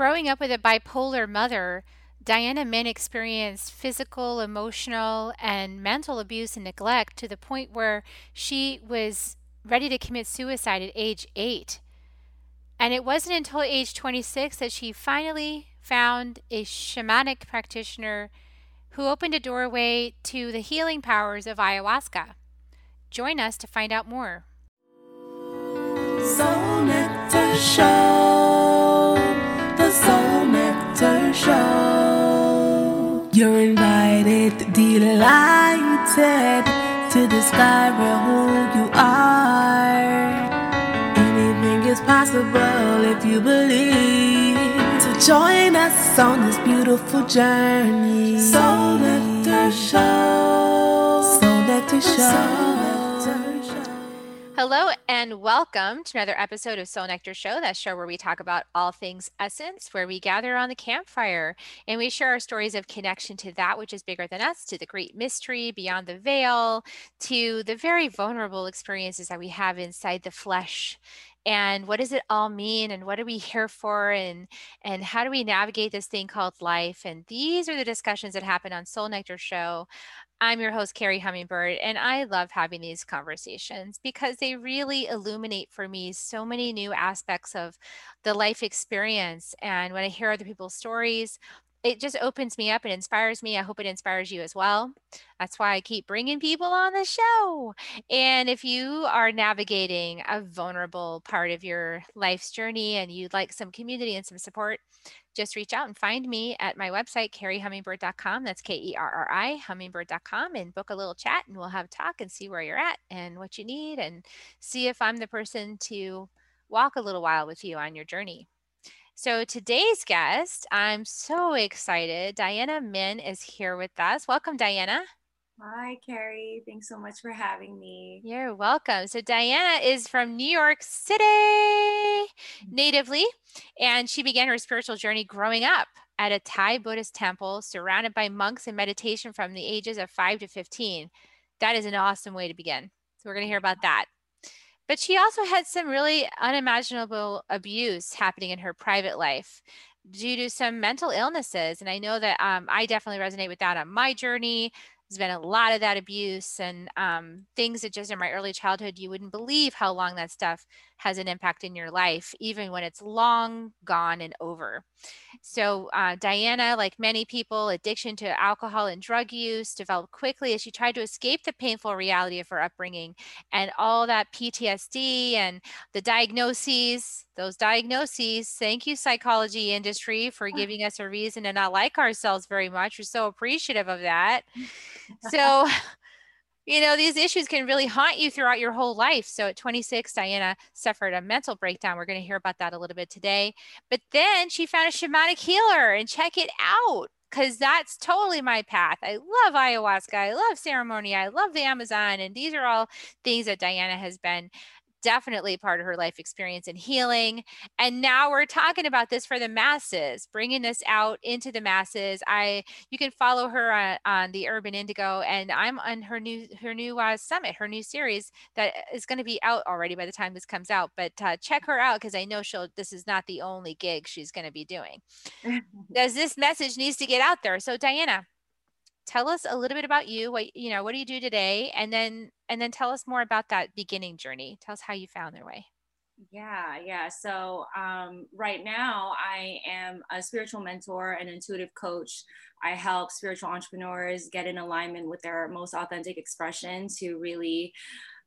growing up with a bipolar mother, Diana Min experienced physical, emotional, and mental abuse and neglect to the point where she was ready to commit suicide at age eight. And it wasn't until age 26 that she finally found a shamanic practitioner who opened a doorway to the healing powers of ayahuasca. Join us to find out more. Soul Nectar Show, Show. You're invited, delighted to discover who you are. Anything is possible if you believe. So join us on this beautiful journey. Soul Nectar Show. Soul Nectar Show. Hello and welcome to another episode of Soul Nectar Show, that show where we talk about all things essence, where we gather on the campfire and we share our stories of connection to that which is bigger than us, to the great mystery beyond the veil, to the very vulnerable experiences that we have inside the flesh. And what does it all mean and what are we here for and and how do we navigate this thing called life? And these are the discussions that happen on soul nectar show I'm your host, Kerri Hummingbird, and I love having these conversations because they really illuminate for me so many new aspects of the life experience. And when I hear other people's stories, it just opens me up and inspires me. I hope it inspires you as well. That's why I keep bringing people on the show. And if you are navigating a vulnerable part of your life's journey and you'd like some community and some support, just reach out and find me at my website, kerrihummingbird.com. That's K E R R I, hummingbird.com, and book a little chat and we'll have a talk and see where you're at and what you need and see if I'm the person to walk a little while with you on your journey. So today's guest, I'm so excited. Diana Min is here with us. Welcome, Diana. Hi, Kerri. Thanks so much for having me. You're welcome. So, Diana is from New York City mm. natively, and she began her spiritual journey growing up at a Thai Buddhist temple surrounded by monks and meditation from the ages of 5 to 15. That is an awesome way to begin. So, we're going to hear about that. But she also had some really unimaginable abuse happening in her private life due to some mental illnesses. And I know that um, I definitely resonate with that on my journey there's been a lot of that abuse and um, things that just in my early childhood you wouldn't believe how long that stuff has an impact in your life even when it's long gone and over. So uh, diana like many people addiction to alcohol and drug use developed quickly as she tried to escape the painful reality of her upbringing and all that ptsd and the diagnoses those diagnoses thank you psychology industry for giving us a reason to not like ourselves very much. We're so appreciative of that. So, you know, these issues can really haunt you throughout your whole life. So at 26, Diana suffered a mental breakdown. We're going to hear about that a little bit today. But then she found a shamanic healer and check it out because that's totally my path. I love ayahuasca. I love ceremony. I love the Amazon. And these are all things that Diana has been definitely part of her life experience and healing. And now we're talking about this for the masses, bringing this out into the masses. I you can follow her on, on the Urban Indigo, and I'm on her new her new uh, summit, her new series that is going to be out already by the time this comes out. But uh, check her out because I know she'll. This is not the only gig she's going to be doing. Does this message needs to get out there? So Diana, tell us a little bit about you what you know what do you do today? And then and then tell us more about that beginning journey. Tell us how you found their way. Yeah yeah. So um, right now i am a spiritual mentor and intuitive coach. I help spiritual entrepreneurs get in alignment with their most authentic expression to really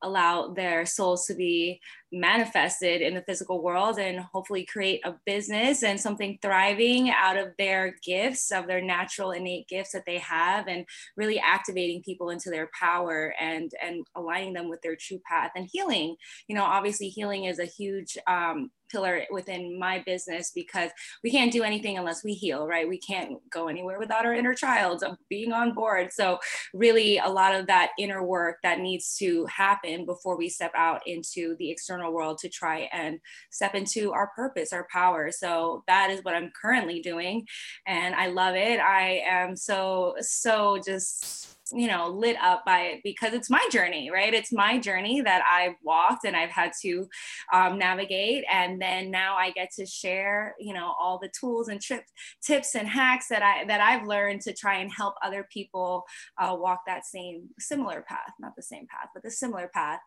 allow their souls to be manifested in the physical world and hopefully create a business and something thriving out of their gifts, of their natural innate gifts that they have, and really activating people into their power and and aligning them with their true path and healing. You know, obviously healing is a huge um, pillar within my business because we can't do anything unless we heal, right? We can't go anywhere without our inner child being on board. So, really, a lot of that inner work that needs to happen before we step out into the external world to try and step into our purpose, our power. So, that is what I'm currently doing. And I love it. I am so, so just you know lit up by it because it's my journey right? It's my journey that i've walked and i've had to um, navigate. And then now i get to share you know all the tools and trips tips and hacks that i that i've learned to try and help other people uh, walk that same similar path not the same path but the similar path.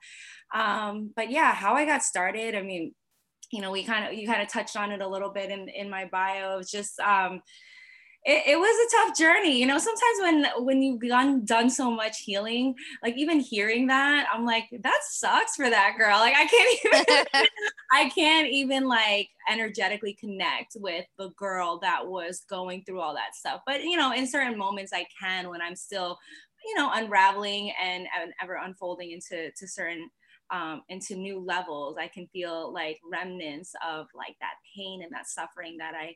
Um, but yeah how i got started i mean you know we kind of you kind of touched on it a little bit in in my bio. It's just um it, it, was a tough journey. You know sometimes when when you've done done so much healing like even hearing that i'm like that sucks for that girl. Like i can't even i can't even like energetically connect with the girl that was going through all that stuff. But you know in certain moments i can when i'm still you know unraveling and, and ever unfolding into to certain um, into new levels i can feel like remnants of like that pain and that suffering that i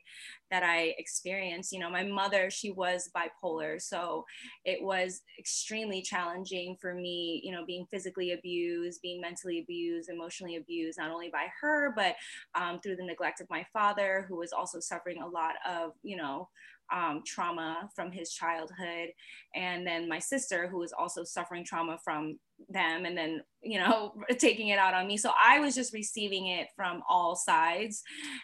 that i experienced. You know my mother she was bipolar so it was extremely challenging for me you know being physically abused being mentally abused emotionally abused not only by her but um, through the neglect of my father who was also suffering a lot of you know um, trauma from his childhood. And then my sister who was also suffering trauma from them and then you know taking it out on me. So i was just receiving it from all sides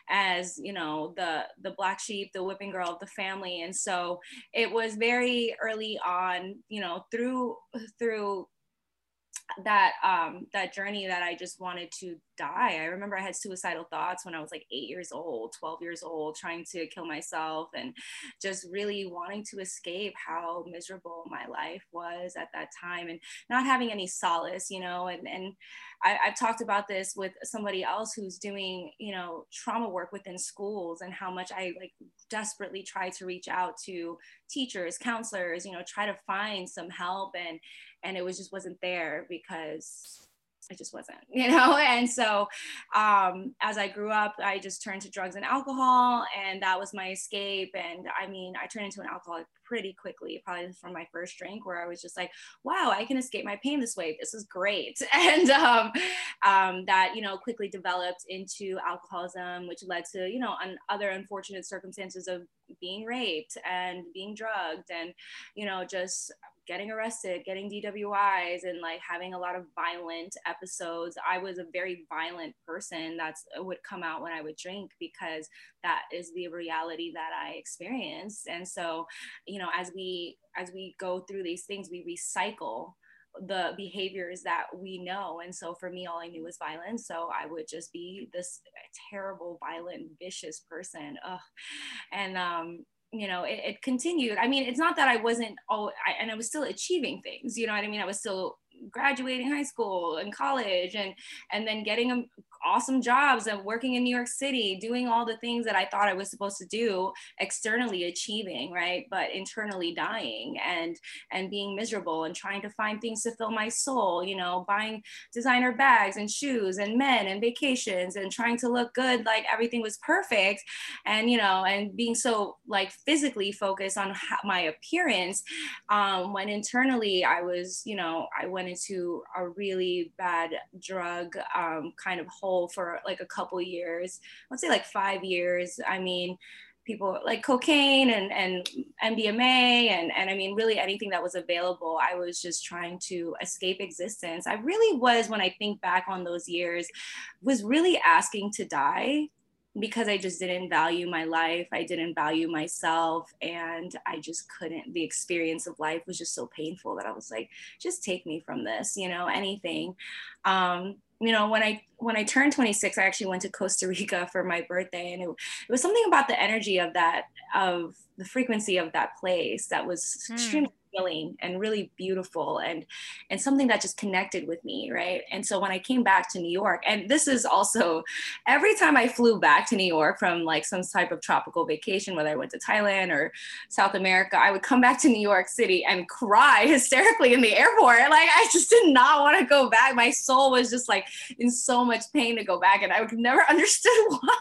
as you know the the black sheep the whipping girl of the family. And so it was very early on you know through through that um that journey that I just wanted to die. I remember I had suicidal thoughts when I was like 8 years old, 12 years old, trying to kill myself and just really wanting to escape how miserable my life was at that time and not having any solace, you know, and and I, I've talked about this with somebody else who's doing, you know, trauma work within schools and how much I like desperately try to reach out to teachers, counselors, you know, try to find some help and and it was just wasn't there because it just wasn't, you know? And so um, as I grew up, I just turned to drugs and alcohol, and that was my escape. And I mean, I turned into an alcoholic pretty quickly, probably from my first drink, where I was just like, wow, I can escape my pain this way. This is great. And um, um, that, you know, quickly developed into alcoholism, which led to, you know, un- other unfortunate circumstances of being raped and being drugged and, you know, just getting arrested, getting DWIs, and like having a lot of violent episodes. I was a very violent person. That's uh, would come out when I would drink because that is the reality that I experienced. And so, you know, as we as we go through these things, we recycle the behaviors that we know. And so for me, all I knew was violence. So I would just be this terrible, violent, vicious person. Ugh. And um, you know it, it, continued. I mean it's not that i wasn't oh I, and i was still achieving things you know what i mean? I was still graduating high school and college and and then getting awesome jobs and working in New York City, doing all the things that I thought I was supposed to do, externally achieving, right? But internally dying and and being miserable and trying to find things to fill my soul, you know, buying designer bags and shoes and men and vacations and trying to look good like everything was perfect and you know and being so like physically focused on my appearance um, when internally I was, you know, I went into a really bad drug um, kind of hole for like a couple years. Let's say like five years. I mean, people like cocaine and, and MDMA and, and I mean, really anything that was available. I was just trying to escape existence. I really was, when I think back on those years, was really asking to die because I just didn't value my life. I didn't value myself. And I just couldn't, the experience of life was just so painful that I was like, just take me from this, you know, anything. Um, you know when i when i turned 26 i actually went to costa rica for my birthday and it, it was something about the energy of that of the frequency of that place that was mm. extremely healing and really beautiful and and something that just connected with me right? And so when i came back to new york and this is also every time i flew back to new york from like some type of tropical vacation whether i went to thailand or south america i would come back to new york city and cry hysterically in the airport. Like i just did not want to go back. My soul was just like in so much pain to go back and i would never understood why.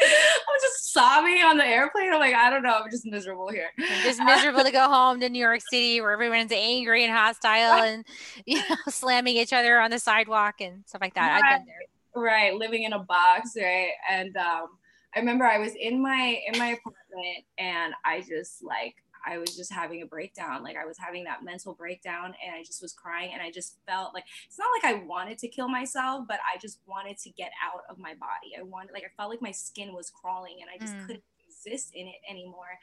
I was just sobbing on the airplane. I'm like i don't know. I'm just miserable here. I'm just miserable to go home to new york city where everyone's angry and hostile and you know slamming each other on the sidewalk and stuff like that. Right. I've been there. Right, living in a box, right? And um, I remember I was in my in my apartment and I just like I was just having a breakdown. Like I was having that mental breakdown and I just was crying and I just felt like it's not like I wanted to kill myself, but I just wanted to get out of my body. I wanted like I felt like my skin was crawling and I just mm. couldn't exist in it anymore.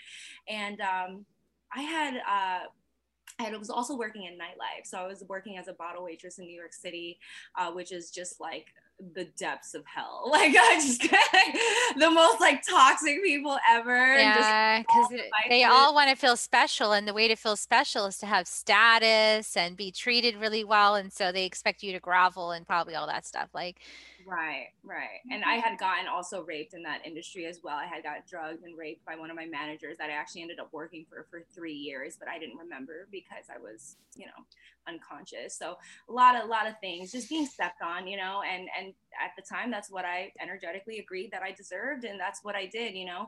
And um I had uh I was also working in nightlife. So I was working as a bottle waitress in New York City, uh, which is just like the depths of hell. Like I just the most like toxic people ever. Yeah, because they all want to feel special, and the way to feel special is to have status and be treated really well, and so they expect you to grovel and probably all that stuff. Like Right, right. And I had mm-hmm. gotten also raped in that industry as well. I had got drugged and raped by one of my managers that I actually ended up working for for three years, but I didn't remember because I was, you know, unconscious. So a lot a lot of things just being stepped on, you know, and and at the time that's what I energetically agreed that I deserved and that's what I did, you know.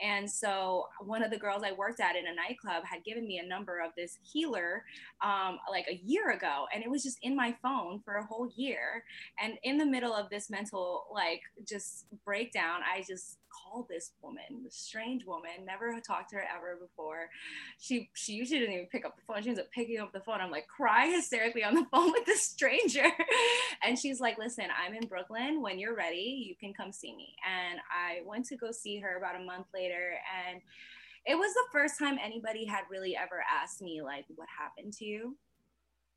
And so one of the girls I worked at in a nightclub had given me a number of this healer um, like a year ago. And it was just in my phone for a whole year. And in the middle of this mental, like, just breakdown, I just called this woman, the strange woman, never talked to her ever before. She she usually didn't even pick up the phone. She ends up picking up the phone. I'm like crying hysterically on the phone with this stranger. and she's like, listen, I'm in Brooklyn. When you're ready, you can come see me. And I went to go see her about a month later and it was the first time anybody had really ever asked me like what happened to you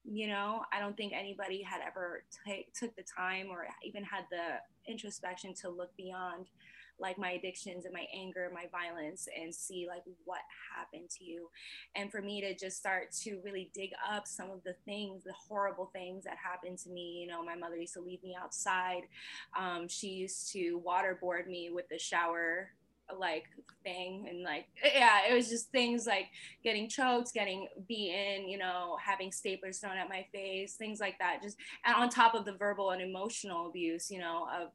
you know i don't think anybody had ever t- took the time or even had the introspection to look beyond like my addictions and my anger my violence and see like what happened to you. And for me to just start to really dig up some of the things the horrible things that happened to me you know my mother used to leave me outside. Um, she used to waterboard me with the shower like thing and like yeah it was just things like getting choked getting beaten you know having staplers thrown at my face things like that just and on top of the verbal and emotional abuse you know of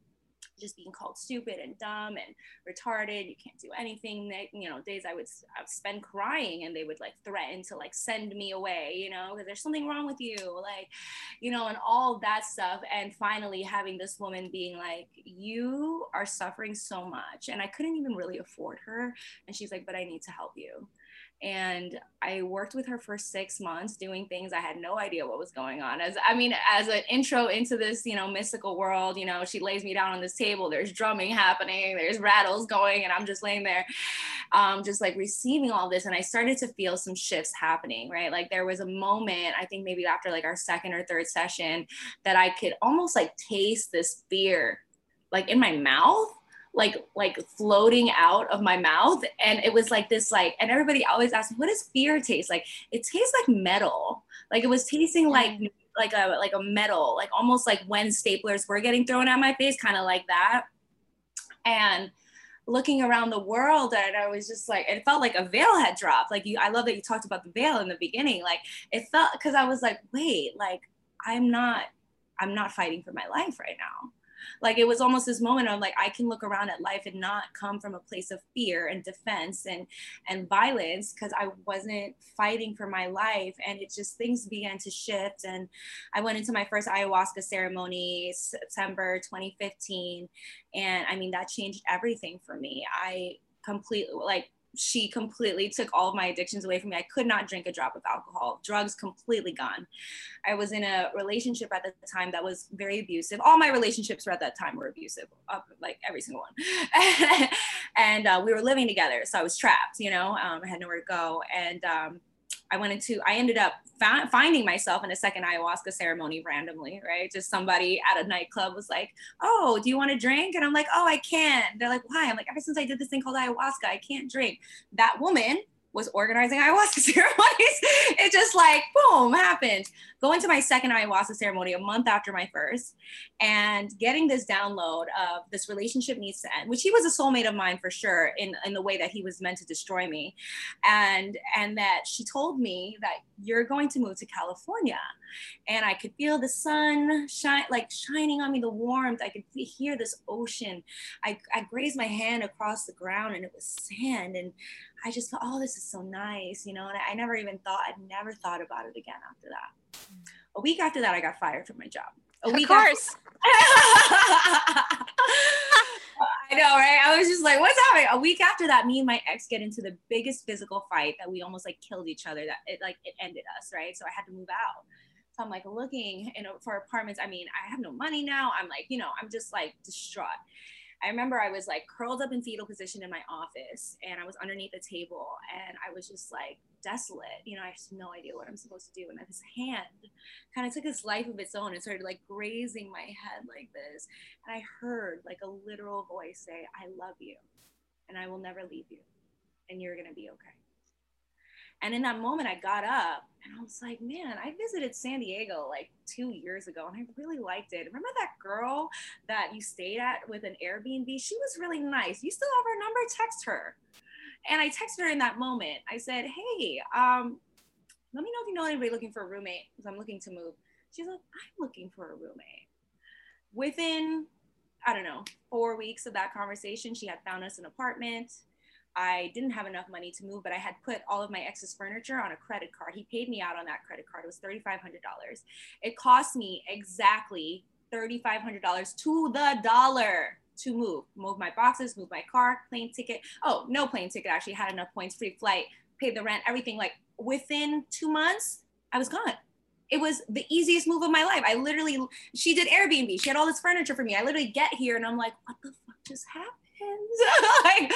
just being called stupid and dumb and retarded. You can't do anything. That, you know, days I would, I would spend crying and they would like threaten to like send me away, you know, because there's something wrong with you, like, you know, and all that stuff. And finally having this woman being like, you are suffering so much. And I couldn't even really afford her. And she's like, but I need to help you and I worked with her for six months doing things I had no idea what was going on. As I mean, as an intro into this, you know, mystical world, you know, she lays me down on this table. There's drumming happening, there's rattles going, and I'm just laying there, um, just like receiving all this. And I started to feel some shifts happening, right? Like there was a moment, I think maybe after like our second or third session, that I could almost like taste this fear, like in my mouth like like floating out of my mouth. And it was like this like and everybody always asks me what does fear taste like? It tastes like metal. Like it was tasting like like a like a metal like almost like when staplers were getting thrown at my face kind of like that. And looking around the world and I was just like it felt like a veil had dropped. Like you I love that you talked about the veil in the beginning. Like it felt because I was like wait like I'm not I'm not fighting for my life right now like it was almost this moment of like i can look around at life and not come from a place of fear and defense and and violence because i wasn't fighting for my life. And it just things began to shift. And i went into my first ayahuasca ceremony september 2015 and i mean that changed everything for me. I completely like she completely took all of my addictions away from me. I could not drink a drop of alcohol, drugs completely gone. I was in a relationship at the time that was very abusive. All my relationships were at that time were abusive, like every single one. and uh, we were living together. So I was trapped, you know, um, I had nowhere to go. And um, I went into, I ended up fa- finding myself in a second ayahuasca ceremony randomly, right? Just somebody at a nightclub was like, Oh, do you want to drink? And I'm like, Oh, I can't. They're like, Why? I'm like, Ever since I did this thing called ayahuasca, I can't drink. That woman was organizing ayahuasca ceremonies. it just like boom happened. Going to my second ayahuasca ceremony a month after my first, and getting this download of this relationship needs to end, which he was a soulmate of mine for sure in, in the way that he was meant to destroy me. And and that she told me that you're going to move to California. And I could feel the sun shine like shining on me, the warmth. I could hear this ocean. I, I grazed my hand across the ground and it was sand. And I just thought, oh, this is so nice, you know. And I, I never even thought, I'd never thought about it again after that. A week after that, I got fired from my job. A week of course. After, I know, right? I was just like, what's happening? A week after that, me and my ex get into the biggest physical fight that we almost like killed each other. That it like it ended us, right? So I had to move out. So I'm like looking, you know, for apartments. I mean, I have no money now. I'm like, you know, I'm just like distraught. I remember I was like curled up in fetal position in my office and I was underneath the table and I was just like desolate. You know, I have no idea what I'm supposed to do. And then this hand kind of took this life of its own and started like grazing my head like this. And I heard like a literal voice say, I love you and I will never leave you and you're going to be okay. And in that moment, I got up and I was like, man, I visited San Diego like two years ago and I really liked it. Remember that girl that you stayed at with an Airbnb? She was really nice. You still have her number? Text her. And I texted her in that moment. I said, hey, um, let me know if you know anybody looking for a roommate because I'm looking to move. She's like, I'm looking for a roommate. Within, I don't know, four weeks of that conversation, she had found us an apartment I didn't have enough money to move, but I had put all of my ex's furniture on a credit card. He paid me out on that credit card. It was $3,500. It cost me exactly $3,500 to the dollar to move, move my boxes, move my car, plane ticket. Oh, no plane ticket. I actually had enough points, free flight, paid the rent, everything. Like within two months, I was gone. It was the easiest move of my life. I literally, she did Airbnb. She had all this furniture for me. I literally get here and I'm like, what the fuck just happened? like,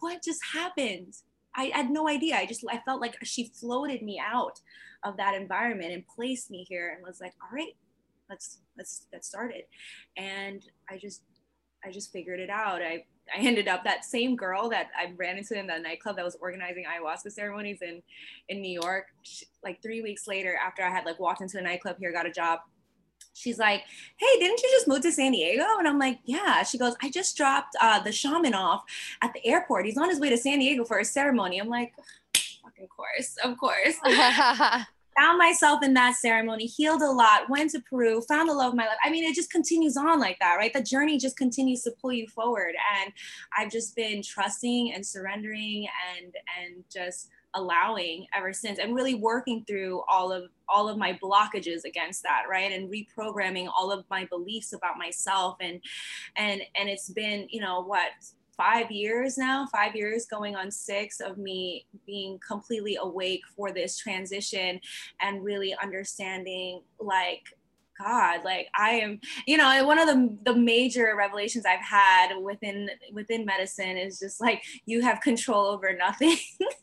what just happened? I had no idea. I just I felt like she floated me out of that environment and placed me here and was like, all right, let's let's get started. And I just I just figured it out. I I ended up that same girl that I ran into in that nightclub that was organizing ayahuasca ceremonies in in New York. She, like three weeks later, after I had like walked into a nightclub here, got a job, she's like, Hey, didn't you just move to San Diego? And I'm like, Yeah. She goes, I just dropped uh, the shaman off at the airport. He's on his way to San Diego for a ceremony. I'm like, Fucking course, of course. found myself in that ceremony, healed a lot, went to Peru, found the love of my life. I mean, it just continues on like that, right? The journey just continues to pull you forward. And I've just been trusting and surrendering and and just allowing ever since and really working through all of all of my blockages against that right and reprogramming all of my beliefs about myself and and and it's been you know what five years now five years going on six of me being completely awake for this transition and really understanding like God, like I am, you know, one of the the major revelations I've had within within medicine is just like you have control over nothing.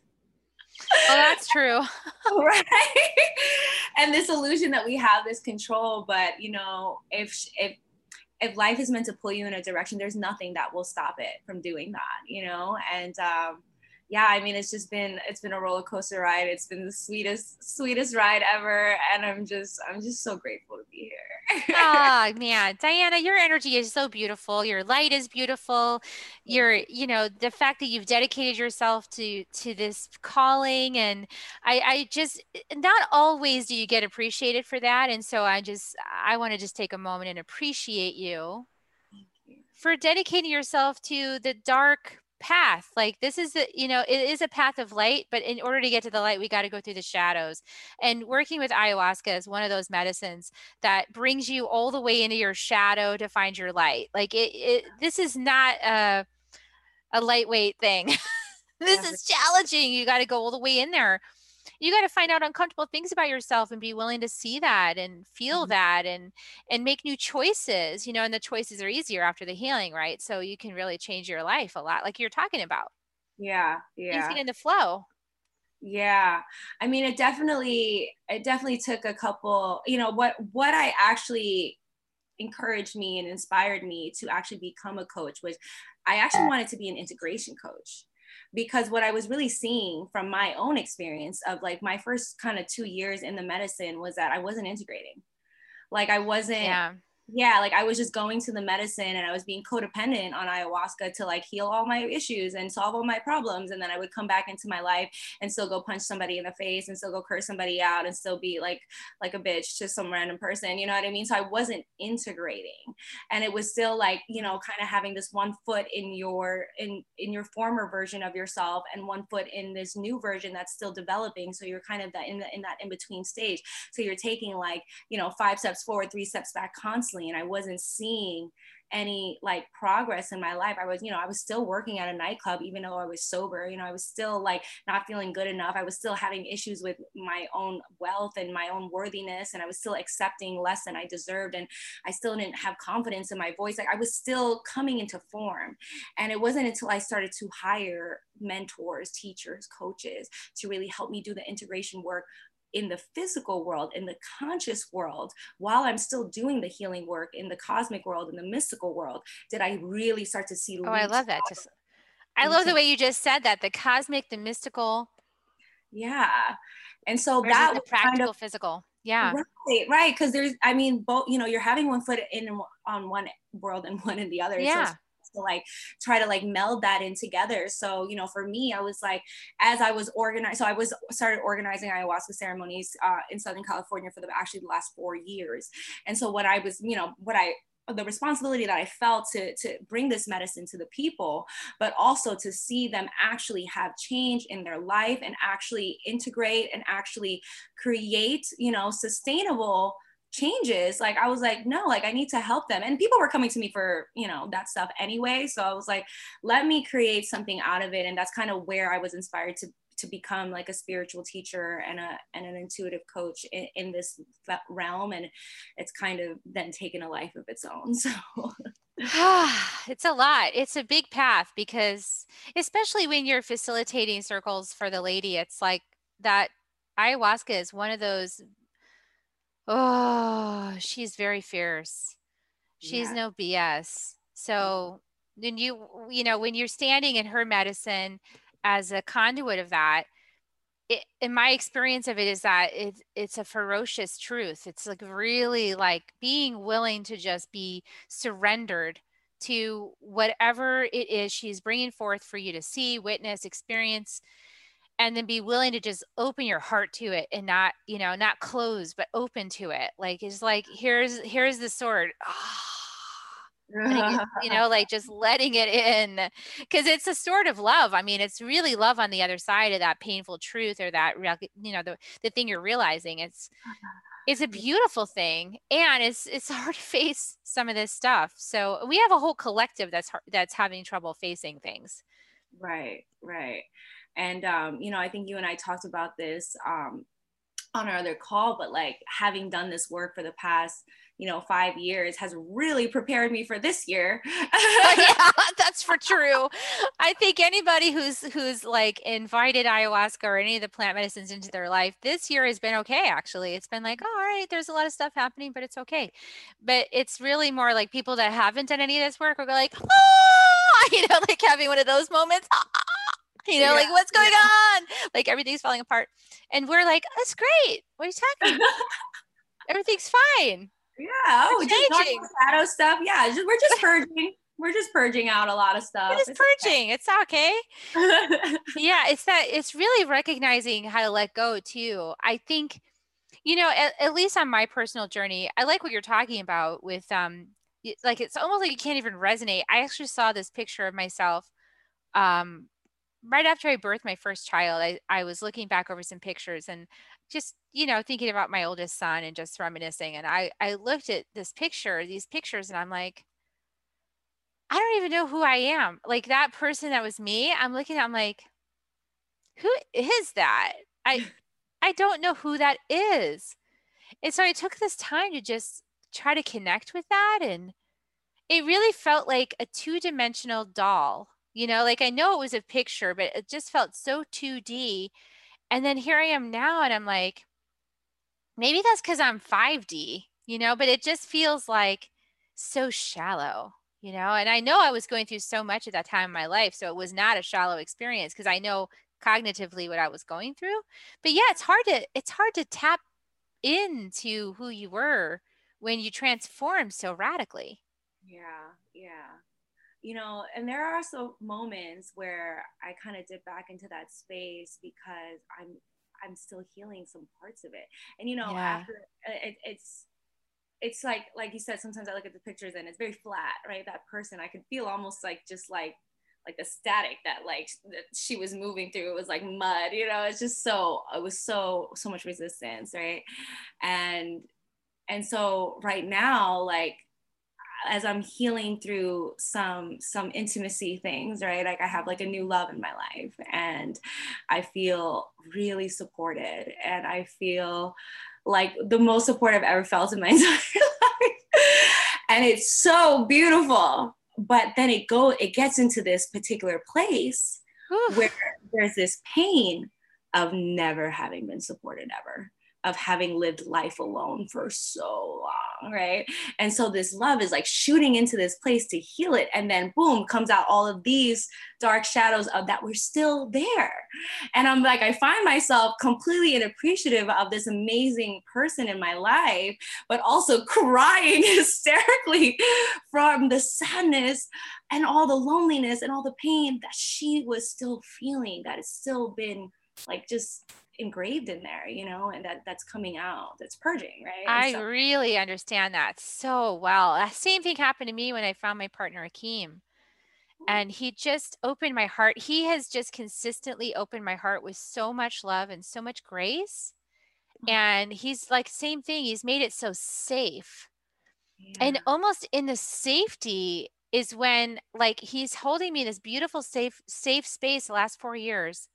Oh, that's true. right. And this illusion that we have this control, but you know, if if if life is meant to pull you in a direction, there's nothing that will stop it from doing that, you know? And um yeah, I mean, it's just been it's been a roller coaster ride. It's been the sweetest sweetest ride ever, and I'm just I'm just so grateful to be here. oh man, Diana, your energy is so beautiful. Your light is beautiful. Your you know the fact that you've dedicated yourself to to this calling, and I I just not always do you get appreciated for that, and so I just I want to just take a moment and appreciate you. you. For dedicating yourself to the dark path like this is a you know it is a path of light but in order to get to the light we got to go through the shadows. And working with ayahuasca is one of those medicines that brings you all the way into your shadow to find your light. Like it, it this is not a a lightweight thing. This is challenging. You got to go all the way in there you got to find out uncomfortable things about yourself and be willing to see that and feel mm-hmm. that and and make new choices you know and the choices are easier after the healing right? So you can really change your life a lot like you're talking about. Yeah yeah. things get the flow. Yeah i mean it definitely it definitely took a couple you know what what i actually encouraged me and inspired me to actually become a coach was i actually wanted to be an integration coach because what I was really seeing from my own experience of like my first kind of two years in the medicine was that I wasn't integrating. Like I wasn't yeah yeah, like I was just going to the medicine and I was being codependent on ayahuasca to like heal all my issues and solve all my problems. And then I would come back into my life and still go punch somebody in the face and still go curse somebody out and still be like like a bitch to some random person. You know what I mean? So I wasn't integrating. And it was still like, you know, kind of having this one foot in your in in your former version of yourself and one foot in this new version that's still developing. So you're kind of that in the in that in-between stage. So you're taking like, you know, five steps forward, three steps back constantly and I wasn't seeing any like progress in my life. I was, you know, I was still working at a nightclub, even though I was sober. You know, I was still like not feeling good enough. I was still having issues with my own wealth and my own worthiness. And I was still accepting less than I deserved. And I still didn't have confidence in my voice. Like I was still coming into form. And it wasn't until I started to hire mentors, teachers, coaches to really help me do the integration work in the physical world, in the conscious world, while I'm still doing the healing work in the cosmic world, in the mystical world, did I really start to see? Oh, I love that. Just, I love the way you just said that the cosmic, the mystical. Yeah. And so that the practical, kind of, physical. Yeah. Right. Right. Cause there's, I mean, both, you know, you're having one foot in on one world and one in the other. Yeah. So to like try to like meld that in together. So, you know, for me, I was like, as I was organized, so I was started organizing ayahuasca ceremonies uh, in Southern California for the actually the last four years. And so what I was, you know, what I the responsibility that I felt to, to bring this medicine to the people, but also to see them actually have change in their life and actually integrate and actually create, you know, sustainable changes like i was like no like i need to help them. And people were coming to me for you know that stuff anyway so i was like let me create something out of it. And that's kind of where i was inspired to to become like a spiritual teacher and a and an intuitive coach in, in this realm and it's kind of then taken a life of its own so. It's a lot. It's a big path because especially when you're facilitating circles for the lady it's like that ayahuasca is one of those Oh, she's very fierce. She's yeah. no BS. Mm-hmm. So then you you know when you're standing in her medicine as a conduit of that, it, in my experience of it is that it, it's a ferocious truth. It's like really like being willing to just be surrendered to whatever it is she's bringing forth for you to see, witness, experience and then be willing to just open your heart to it and not you know not close but open to it. Like it's like here's here's the sword. You, you know like just letting it in. Because it's a sort of love. I mean it's really love on the other side of that painful truth or that you know the, the thing you're realizing. It's it's a beautiful thing and it's it's hard to face some of this stuff. So we have a whole collective that's that's having trouble facing things right right and, um, you know, I think you and I talked about this um, on our other call, but like having done this work for the past, you know, five years has really prepared me for this year. yeah, that's for true. I think anybody who's who's like invited ayahuasca or any of the plant medicines into their life this year has been okay. Actually, it's been like, oh, all right, there's a lot of stuff happening, but it's okay. But it's really more like people that haven't done any of this work are like, oh, you know, like having one of those moments. You know, yeah. like what's going on? Like everything's falling apart. And we're like, that's great. What are you talking about? Everything's fine. Yeah. Oh, just shadow stuff. Yeah. Just, we're just purging. we're just purging out a lot of stuff. We're just it's purging. Okay. It's okay. yeah. It's that it's really recognizing how to let go too. I think, you know, at, at least on my personal journey, I like what you're talking about with um like it's almost like you can't even resonate. I actually saw this picture of myself um right after I birthed my first child, I, I was looking back over some pictures and just, you know, thinking about my oldest son and just reminiscing. And I, I looked at this picture, these pictures, and I'm like, I don't even know who I am. Like that person that was me, I'm looking at, I'm like, who is that? I, I don't know who that is. And so I took this time to just try to connect with that. And it really felt like a two dimensional doll you know? Like i know it was a picture but it just felt so 2d and then here i am now and i'm like maybe that's because i'm 5d you know? But it just feels like so shallow you know? And i know i was going through so much at that time in my life so it was not a shallow experience because i know cognitively what i was going through. But yeah it's hard to it's hard to tap into who you were when you transform so radically yeah yeah you know, and there are also moments where I kind of dip back into that space because I'm I'm still healing some parts of it. And you know, yeah. after uh, it, it's it's like like you said, sometimes I look at the pictures and it's very flat, right? That person, I could feel almost like just like like the static that like that she was moving through. It was like mud, you know. It's just so it was so so much resistance, right? And and so right now, like as I'm healing through some some intimacy things, right? Like I have like a new love in my life and I feel really supported and I feel like the most support I've ever felt in my entire life. And it's so beautiful. But then it go it gets into this particular place Oof. where there's this pain of never having been supported ever of having lived life alone for so long, right? And so this love is like shooting into this place to heal it. And then boom, comes out all of these dark shadows of that were still there. And I'm like, I find myself completely inappreciative of this amazing person in my life, but also crying hysterically from the sadness and all the loneliness and all the pain that she was still feeling, that has still been like just engraved in there you know and that that's coming out that's purging right i so- really understand that so well that same thing happened to me when i found my partner akeem and he just opened my heart he has just consistently opened my heart with so much love and so much grace mm. and he's like same thing he's made it so safe yeah. and almost in the safety is when like he's holding me in this beautiful safe safe space the last four years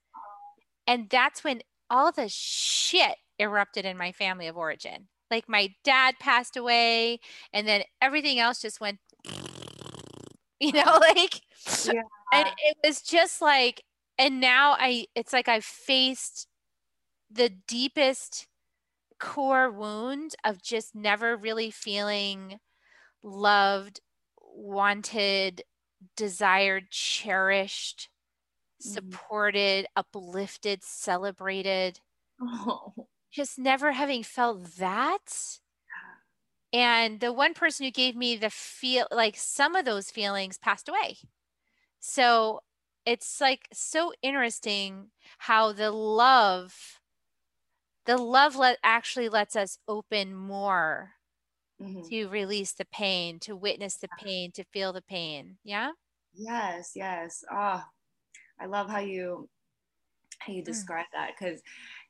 and that's when all the shit erupted in my family of origin. Like my dad passed away, and then everything else just went, you know, like, yeah. and it was just like, and now I, it's like I've faced the deepest core wound of just never really feeling loved, wanted, desired, cherished. Supported, uplifted, celebrated. Oh. Just never having felt that. And the one person who gave me the feel like some of those feelings passed away. So it's like so interesting how the love the love let actually lets us open more mm-hmm. to release the pain, to witness the pain, to feel the pain. Yeah. Yes, yes. Oh, I love how you how you hmm. describe mm. that because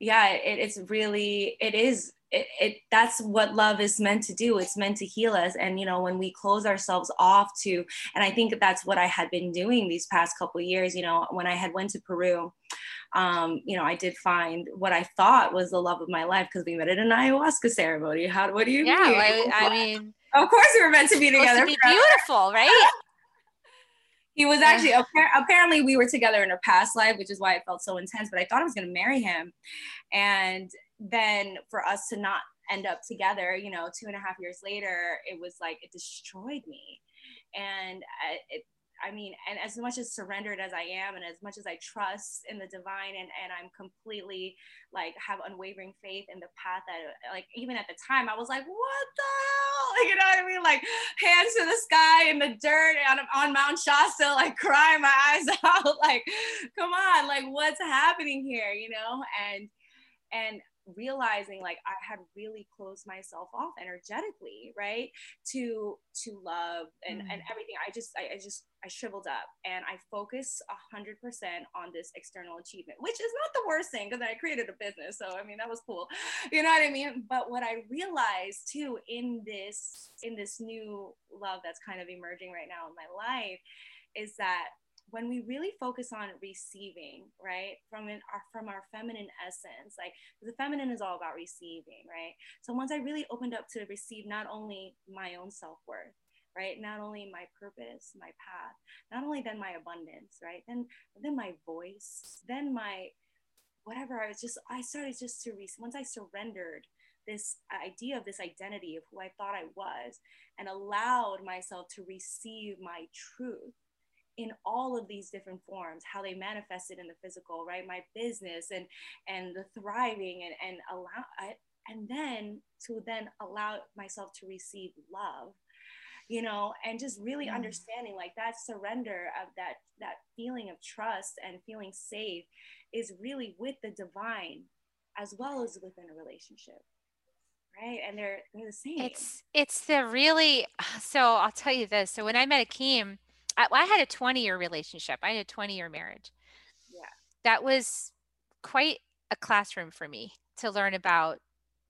yeah it, it's really it is it, it that's what love is meant to do it's meant to heal us and you know when we close ourselves off to and i think that's what i had been doing these past couple years you know when i had went to peru um, you know, I did find what I thought was the love of my life because we met at an ayahuasca ceremony. How? What do you yeah, mean? I, I mean, of course we were meant to be together. To be beautiful, right? He was actually apparently we were together in a past life, which is why it felt so intense. But I thought I was going to marry him, and then for us to not end up together, you know, two and a half years later, it was like it destroyed me, and it, I mean, and as much as surrendered as I am, and as much as I trust in the divine, and and I'm completely like have unwavering faith in the path that, like, even at the time, I was like, what the hell? Like, you know what I mean? Like, hands to the sky in the dirt on on Mount Shasta, like crying my eyes out, like, come on, like, what's happening here? You know, and and realizing like I had really closed myself off energetically, right? To to love and, mm. and everything. I just I, I, just I shriveled up and I focused a hundred percent on this external achievement, which is not the worst thing because I created a business. So I mean that was cool. You know what I mean? But what I realized too in this in this new love that's kind of emerging right now in my life is that when we really focus on receiving, right, from an, our from our feminine essence, like the feminine is all about receiving, right? So once I really opened up to receive not only my own self worth, right, not only my purpose, my path, not only then my abundance, right, then then my voice, then my whatever. I was just I started just to re- once I surrendered this idea of this identity of who I thought I was and allowed myself to receive my truth in all of these different forms how they manifested in the physical right? My business and and the thriving and and allow and then to then allow myself to receive love you know and just really mm. understanding like that surrender of that that feeling of trust and feeling safe is really with the divine as well as within a relationship right? And they're they're the same. It's it's the really so i'll tell you this. So when i met akeem I, I had a 20 year relationship. I had a 20 year marriage. Yeah. That was quite a classroom for me to learn about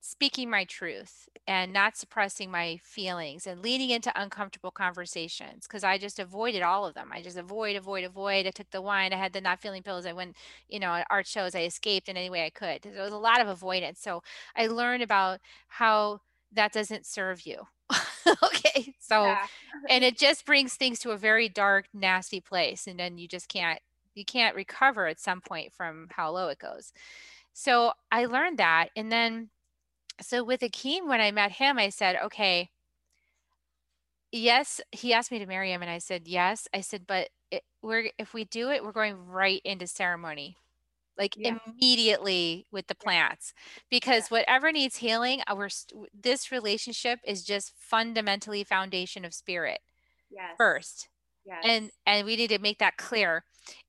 speaking my truth and not suppressing my feelings and leaning into uncomfortable conversations because I just avoided all of them. I just avoid, avoid, avoid. I took the wine. I had the not feeling pills. I went, you know, at art shows. I escaped in any way I could. There was a lot of avoidance. So I learned about how that doesn't serve you. okay. So, yeah. and it just brings things to a very dark, nasty place. And then you just can't, you can't recover at some point from how low it goes. So I learned that. And then so with Akeem, when I met him, I said, okay, yes, he asked me to marry him. And I said, yes. I said, but it, we're, if we do it, we're going right into ceremony, like yeah. immediately with the plants, because yeah. whatever needs healing, our, this relationship is just fundamentally foundation of spirit yes. first. Yes. And, and we need to make that clear.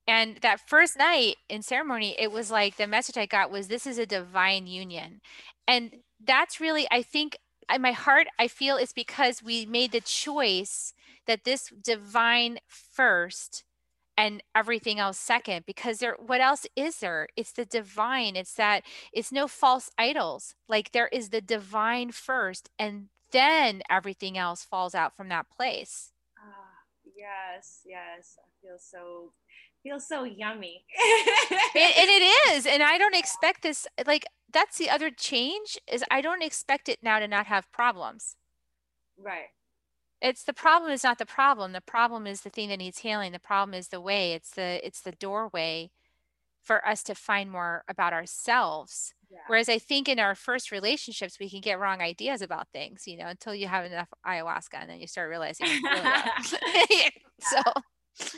And that first night in ceremony, it was like the message I got was this is a divine union. And that's really, I think, in my heart, I feel it's because we made the choice that this divine first and everything else second because there what else is there it's the divine it's that it's no false idols like there is the divine first and then everything else falls out from that place ah, yes yes i feel so feels so yummy. and, and it is. And I don't expect this. Like, that's the other change is I don't expect it now to not have problems. Right. It's the problem is not the problem. The problem is the thing that needs healing. The problem is the way. It's the it's the doorway for us to find more about ourselves. Yeah. Whereas I think in our first relationships, we can get wrong ideas about things, you know, until you have enough ayahuasca and then you start realizing. Really so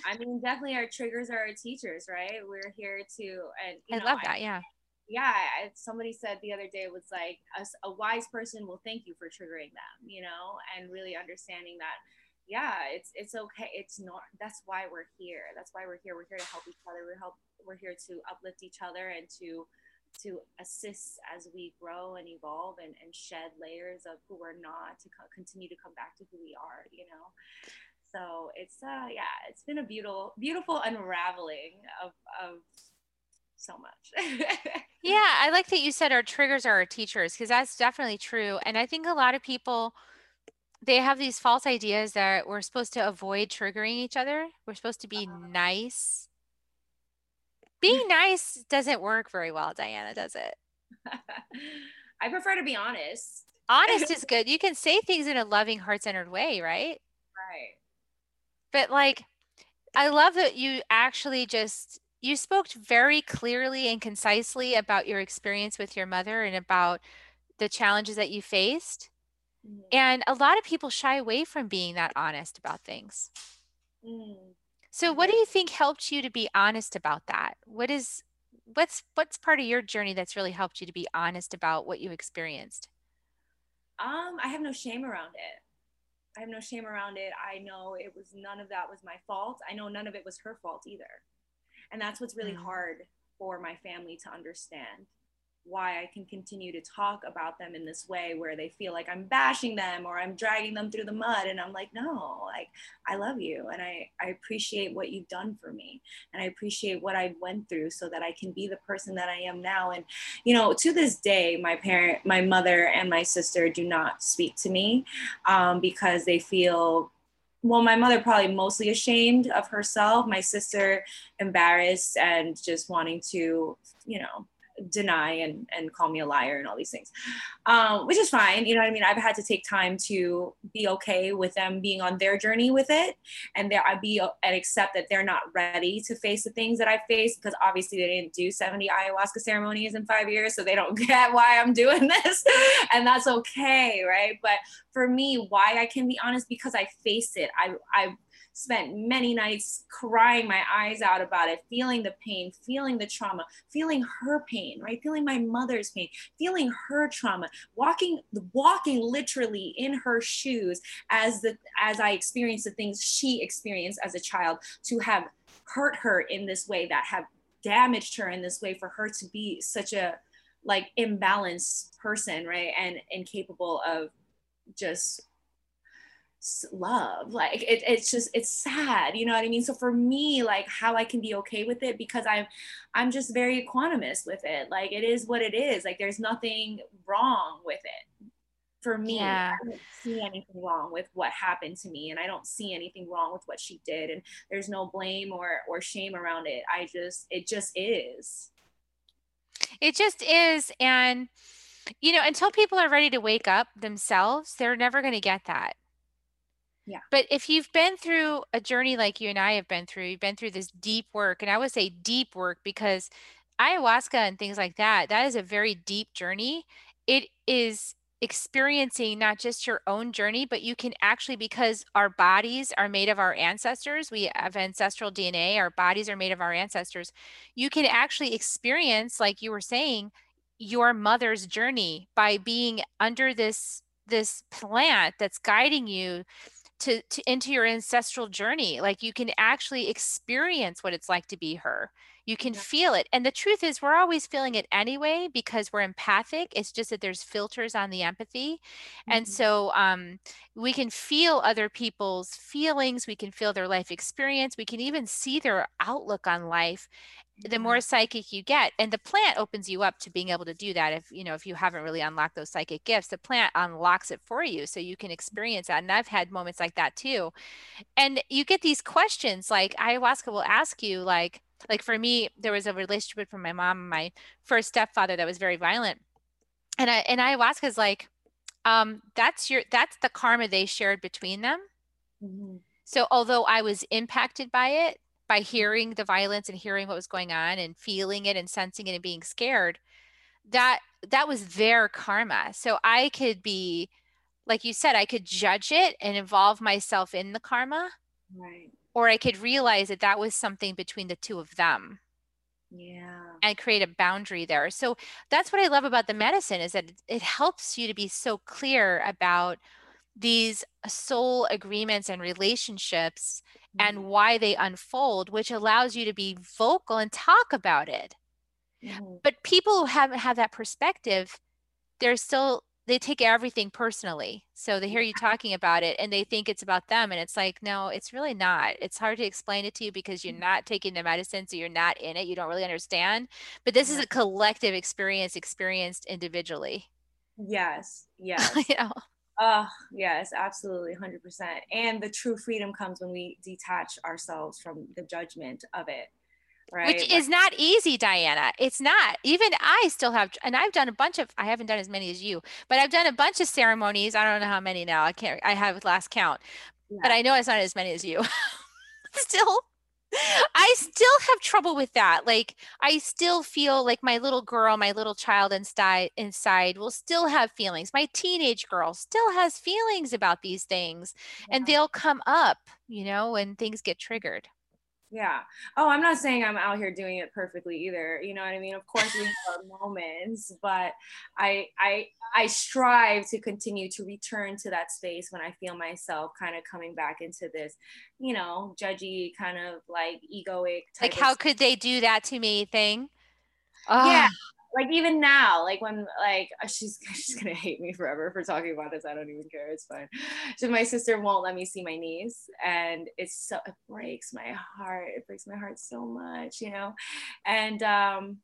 I mean, definitely our triggers are our teachers, right? We're here to, and I know, love that. I, yeah. Yeah. Somebody said the other day it was like a, a wise person will thank you for triggering them, you know, and really understanding that yeah it's it's okay it's not that's why we're here that's why we're here we're here to help each other we're help we're here to uplift each other and to to assist as we grow and evolve and, and shed layers of who we're not to co- continue to come back to who we are you know so it's uh yeah it's been a beautiful beautiful unraveling of of so much yeah i like that you said our triggers are our teachers because that's definitely true and i think a lot of people they have these false ideas that we're supposed to avoid triggering each other we're supposed to be uh-huh. nice. Being nice doesn't work very well diana does it? I prefer to be honest. Honest is good you can say things in a loving heart-centered way right? Right. But like, I love that you actually just you spoke very clearly and concisely about your experience with your mother and about the challenges that you faced. Mm-hmm. And a lot of people shy away from being that honest about things. Mm. So what do you think helped you to be honest about that? What is what's what's part of your journey that's really helped you to be honest about what you experienced? Um, I have no shame around it. I have no shame around it. I know it was none of that was my fault. I know none of it was her fault either. And that's what's really mm-hmm. hard for my family to understand why I can continue to talk about them in this way where they feel like I'm bashing them or I'm dragging them through the mud. And I'm like, no, like I love you and I, I appreciate what you've done for me. And I appreciate what I went through so that I can be the person that I am now. And, you know, to this day, my parent, my mother and my sister do not speak to me um, because they feel well, my mother probably mostly ashamed of herself, my sister embarrassed and just wanting to, you know, deny and, and call me a liar and all these things, um, which is fine. You know what I mean? I've had to take time to be okay with them being on their journey with it and there I be and accept that they're not ready to face the things that I face because obviously they didn't do 70 ayahuasca ceremonies in five years. So they don't get why I'm doing this. and that's okay. Right. But for me, why I can be honest because I face it. I, I spent many nights crying my eyes out about it, feeling the pain, feeling the trauma, feeling her pain, right? Feeling my mother's pain, feeling her trauma, walking, walking literally in her shoes as the as I experienced the things she experienced as a child to have hurt her in this way that have damaged her in this way for her to be such a like imbalanced person right and incapable of just love like it, it's just it's sad you know what i mean? So for me like how i can be okay with it because i'm i'm just very equanimous with it like it is what it is like there's nothing wrong with it. For me yeah. i don't see anything wrong with what happened to me and i don't see anything wrong with what she did and there's no blame or or shame around it. I just it just is. It just is and you know until people are ready to wake up themselves they're never going to get that yeah. But if you've been through a journey like you and I have been through, you've been through this deep work, and I would say deep work because ayahuasca and things like that, that is a very deep journey. It is experiencing not just your own journey, but you can actually, because our bodies are made of our ancestors, we have ancestral DNA, our bodies are made of our ancestors. You can actually experience, like you were saying, your mother's journey by being under this this plant that's guiding you to, to into your ancestral journey like you can actually experience what it's like to be her you can yeah. feel it and the truth is we're always feeling it anyway because we're empathic it's just that there's filters on the empathy mm-hmm. and so um, we can feel other people's feelings we can feel their life experience we can even see their outlook on life the more psychic you get and the plant opens you up to being able to do that if you know if you haven't really unlocked those psychic gifts the plant unlocks it for you so you can experience that and i've had moments like that too and you get these questions like ayahuasca will ask you like like for me there was a relationship with my mom and my first stepfather that was very violent. And i and ayahuasca is like um that's your that's the karma they shared between them. Mm-hmm. so although i was impacted by it by hearing the violence and hearing what was going on and feeling it and sensing it and being scared that that was their karma. So i could be like you said i could judge it and involve myself in the karma. Right or i could realize that that was something between the two of them yeah and create a boundary there so that's what i love about the medicine is that it helps you to be so clear about these soul agreements and relationships and mm-hmm. why they unfold, which allows you to be vocal and talk about it. Mm-hmm. But people who haven't had that perspective, they're still they take everything personally. So they hear you talking about it and they think it's about them. And it's like, no, it's really not. It's hard to explain it to you because you're mm-hmm. not taking the medicine. So you're not in it. You don't really understand. But this is a collective experience experienced individually. Yes. Yes. you know? Oh, yes, absolutely, 100%. And the true freedom comes when we detach ourselves from the judgment of it. Right. Which is not easy, Diana. It's not. Even I still have, and I've done a bunch of, I haven't done as many as you, but I've done a bunch of ceremonies. I don't know how many now. I can't, I have last count, yeah. but I know it's not as many as you. still I still have trouble with that. Like I still feel like my little girl, my little child inside inside will still have feelings. My teenage girl still has feelings about these things yeah. and they'll come up, you know, when things get triggered yeah. Oh i'm not saying i'm out here doing it perfectly either you know what i mean? Of course we have moments but i i i strive to continue to return to that space when i feel myself kind of coming back into this you know judgy kind of like egoic like how could they do that to me thing? Oh. yeah like even now, like when like she's she's gonna hate me forever for talking about this. I don't even care. It's fine. So my sister won't let me see my niece, and it's so it breaks my heart. It breaks my heart so much, you know. And um,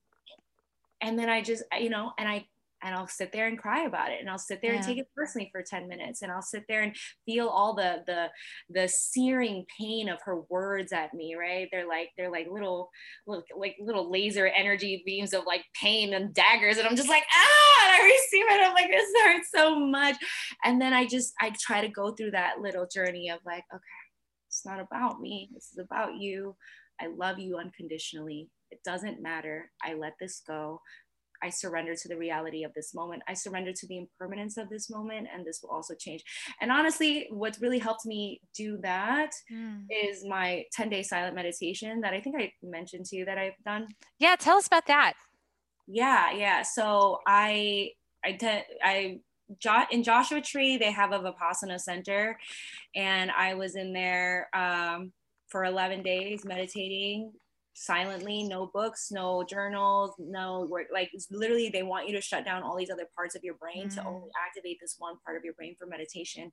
and then I just you know, and I and I'll sit there and cry about it and I'll sit there yeah. and take it personally for 10 minutes and I'll sit there and feel all the the the searing pain of her words at me right they're like they're like little, little like little laser energy beams of like pain and daggers and I'm just like ah and I receive it I'm like this hurts so much and then I just I try to go through that little journey of like okay it's not about me this is about you I love you unconditionally it doesn't matter. I let this go. I surrender to the reality of this moment. I surrender to the impermanence of this moment, and this will also change. And honestly, what's really helped me do that mm. is my 10 day silent meditation that I think I mentioned to you that I've done. Yeah, tell us about that. Yeah, yeah. So I, I, te- I, in Joshua Tree, they have a Vipassana center, and I was in there um, for 11 days meditating silently no books no journals no work like literally they want you to shut down all these other parts of your brain mm. to only activate this one part of your brain for meditation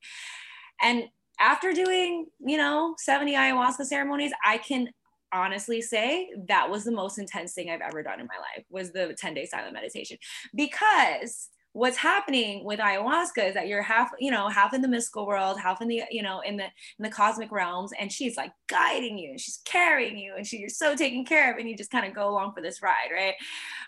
and after doing, you know, 70 ayahuasca ceremonies, I can honestly say that was the most intense thing I've ever done in my life was the 10 day silent meditation because what's happening with ayahuasca is that you're half you know half in the mystical world half in the you know in the in the cosmic realms and she's like guiding you and she's carrying you and she, you're so taken care of and you just kind of go along for this ride right?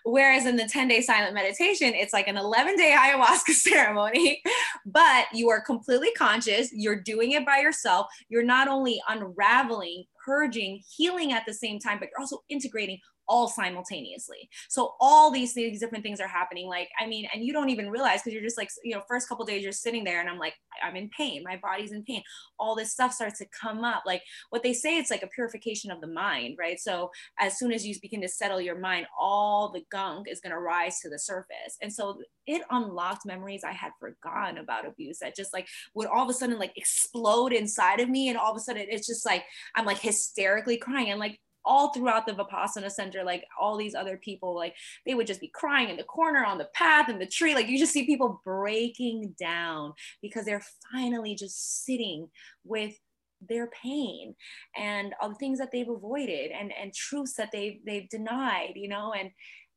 Whereas in the 10 day silent meditation it's like an 11 day ayahuasca ceremony but you are completely conscious you're doing it by yourself you're not only unraveling purging healing at the same time but you're also integrating all simultaneously. So all these these different things are happening. Like, I mean, and you don't even realize because you're just like, you know, first couple days you're sitting there and I'm like, I'm in pain. My body's in pain. All this stuff starts to come up. Like what they say, it's like a purification of the mind, right? So as soon as you begin to settle your mind, all the gunk is going to rise to the surface. And so it unlocked memories I had forgotten about abuse that just like would all of a sudden like explode inside of me. And all of a sudden it's just like, I'm like hysterically crying. And like all throughout the Vipassana Center, like all these other people, like they would just be crying in the corner on the path in the tree. Like you just see people breaking down because they're finally just sitting with their pain and all the things that they've avoided and and truths that they've they've denied, you know, and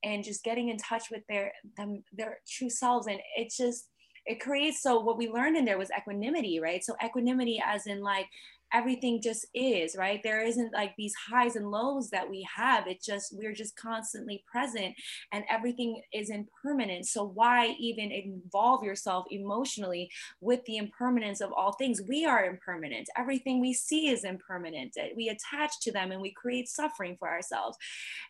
and just getting in touch with their them their true selves. And it's just it creates so what we learned in there was equanimity, right? So equanimity as in like everything just is right? There isn't like these highs and lows that we have. It just we're just constantly present and everything is impermanent. So why even involve yourself emotionally with the impermanence of all things? We are impermanent. Everything we see is impermanent. We attach to them and we create suffering for ourselves.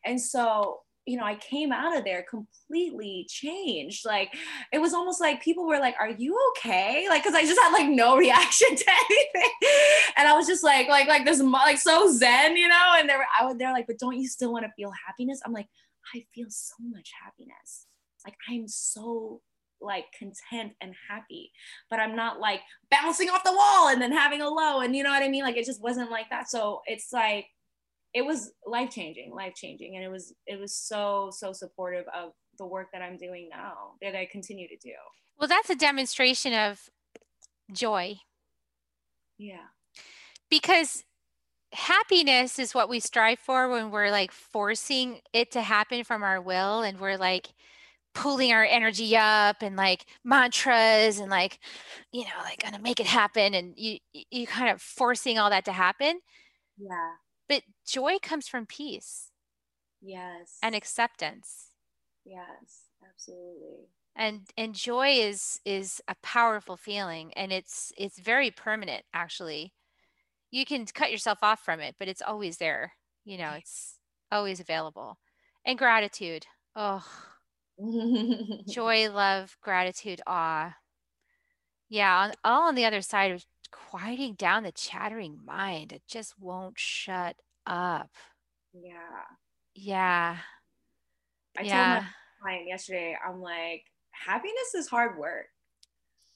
And so you know, I came out of there completely changed. Like it was almost like people were like, "Are you okay?" Like because I just had like no reaction to anything, and I was just like, like, like this, like so zen, you know. And they were, I was, they're like, "But don't you still want to feel happiness?" I'm like, I feel so much happiness. Like I'm so like content and happy but i'm not like bouncing off the wall and then having a low and you know what i mean like it just wasn't like that so it's like it was life changing, life changing. And it was, it was so, so supportive of the work that I'm doing now that I continue to do. Well, that's a demonstration of joy. Yeah. Because happiness is what we strive for when we're like forcing it to happen from our will and we're like pulling our energy up and like mantras and like you know like gonna make it happen and you you kind of forcing all that to happen yeah but joy comes from peace. Yes. And acceptance. Yes, absolutely. And and joy is is a powerful feeling and it's it's very permanent actually. You can cut yourself off from it, but it's always there. You know, it's always available. And gratitude. Oh. joy, love, gratitude, awe. Yeah, on, all on the other side of quieting down the chattering mind. It just won't shut up. Yeah. Yeah. I yeah. told my client yesterday, I'm like, happiness is hard work.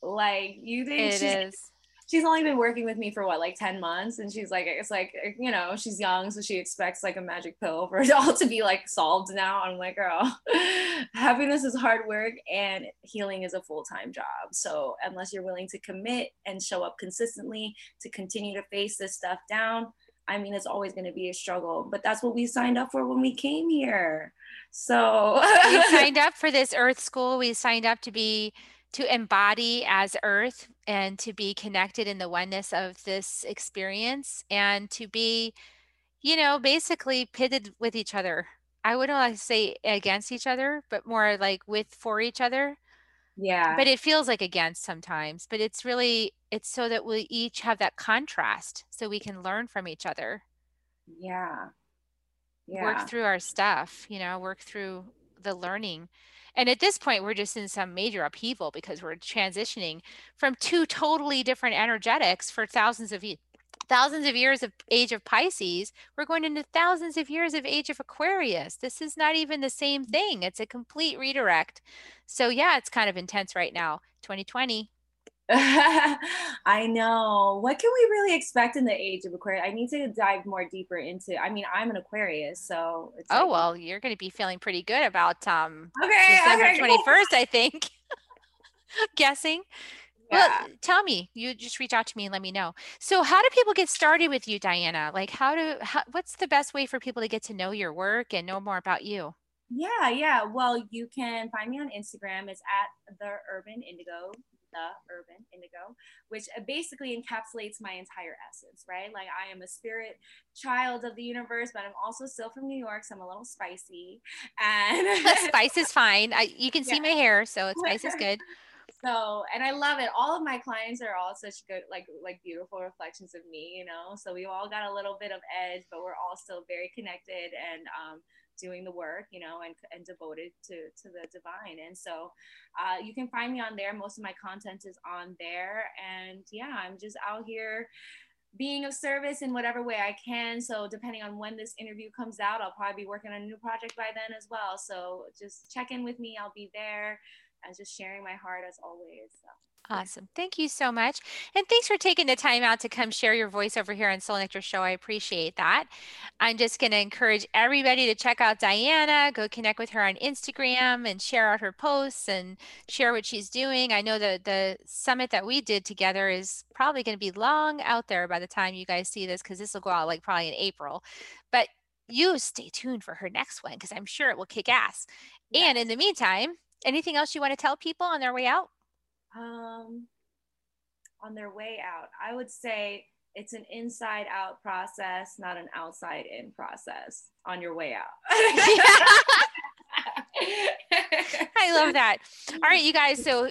Like you think it is she's only been working with me for what like 10 months and she's like it's like eh, you know she's young so she expects like a magic pill for it all to be like solved now i'm like girl happiness is hard work and healing is a full-time job so unless you're willing to commit and show up consistently to continue to face this stuff down I mean, it's always going to be a struggle, but that's what we signed up for when we came here. So we signed up for this Earth School. We signed up to be to embody as earth and to be connected in the oneness of this experience and to be you know basically pitted with each other. I wouldn't like to say against each other but more like with for each other. Yeah. But it feels like against sometimes but it's really it's so that we each have that contrast so we can learn from each other. Yeah. Yeah. work through our stuff you know work through the learning and at this point, we're just in some major upheaval because we're transitioning from two totally different energetics for thousands of years thousands of years of age of Pisces, we're going into thousands of years of age of Aquarius. This is not even the same thing. It's a complete redirect. So yeah, it's kind of intense right now. 2020. I know. What can we really expect in the age of Aquarius? I need to dive more deeper into. I mean, I'm an Aquarius, so. oh like, well, you're going to be feeling pretty good about um okay, December okay, twenty first, I think. Guessing. yeah. well tell me you just reach out to me and let me know so how do people get started with you diana like how do how, what's the best way for people to get to know your work and know more about you yeah yeah well you can find me on instagram it's at the urban indigo the urban indigo which uh, basically encapsulates my entire essence right? Like i am a spirit child of the universe but i'm also still from new york so i'm a little spicy. And spice is fine. I, you can see yeah. my hair so it's spice is good. So and i love it. All of my clients are all such good like like beautiful reflections of me you know? So we all got a little bit of edge but we're all still very connected and um doing the work, you know, and, and devoted to, to the divine. And so uh, you can find me on there. Most of my content is on there. And yeah, I'm just out here being of service in whatever way I can. So depending on when this interview comes out, I'll probably be working on a new project by then as well. So just check in with me. I'll be there and just sharing my heart as always. So. Awesome. Thank you so much. And thanks for taking the time out to come share your voice over here on Soul Nectar Show. I appreciate that. I'm just going to encourage everybody to check out Diana, go connect with her on Instagram and share out her posts and share what she's doing. I know that the summit that we did together is probably going to be long out there by the time you guys see this because this will go out like probably in April. But you stay tuned for her next one because I'm sure it will kick ass. Yes. And in the meantime, anything else you want to tell people on their way out? Um, on their way out? I would say it's an inside out process, not an outside in process on your way out. I love that. All right, you guys. So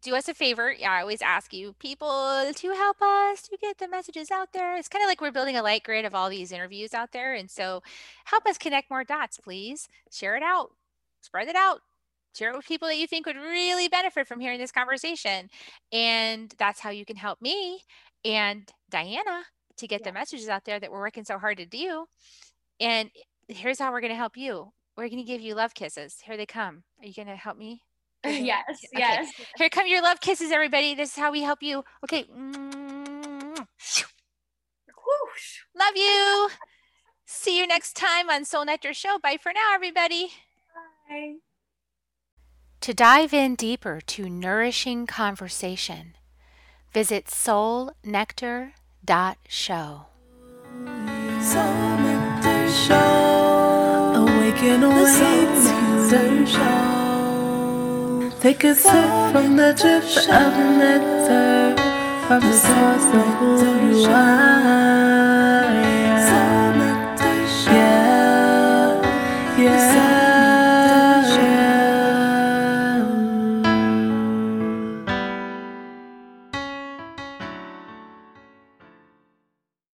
do us a favor. Yeah, I always ask you people to help us to get the messages out there. It's kind of like we're building a light grid of all these interviews out there. And so help us connect more dots, please. Share it out, spread it out, share it with people that you think would really benefit from hearing this conversation. And that's how you can help me and Diana to get yeah. the messages out there that we're working so hard to do. And here's how we're going to help you. We're going to give you love kisses. Here they come. Are you going to help me? yes, okay. yes. Here come your love kisses, everybody. This is how we help you. Okay. Love you. See you next time on Soul Nectar Show. Bye for now, everybody. Bye. To dive in deeper to nourishing conversation, visit soulnectar.show. Soul Nectar Show. Awaken the show. Take a sip from the drip of nectar from the source of who you are.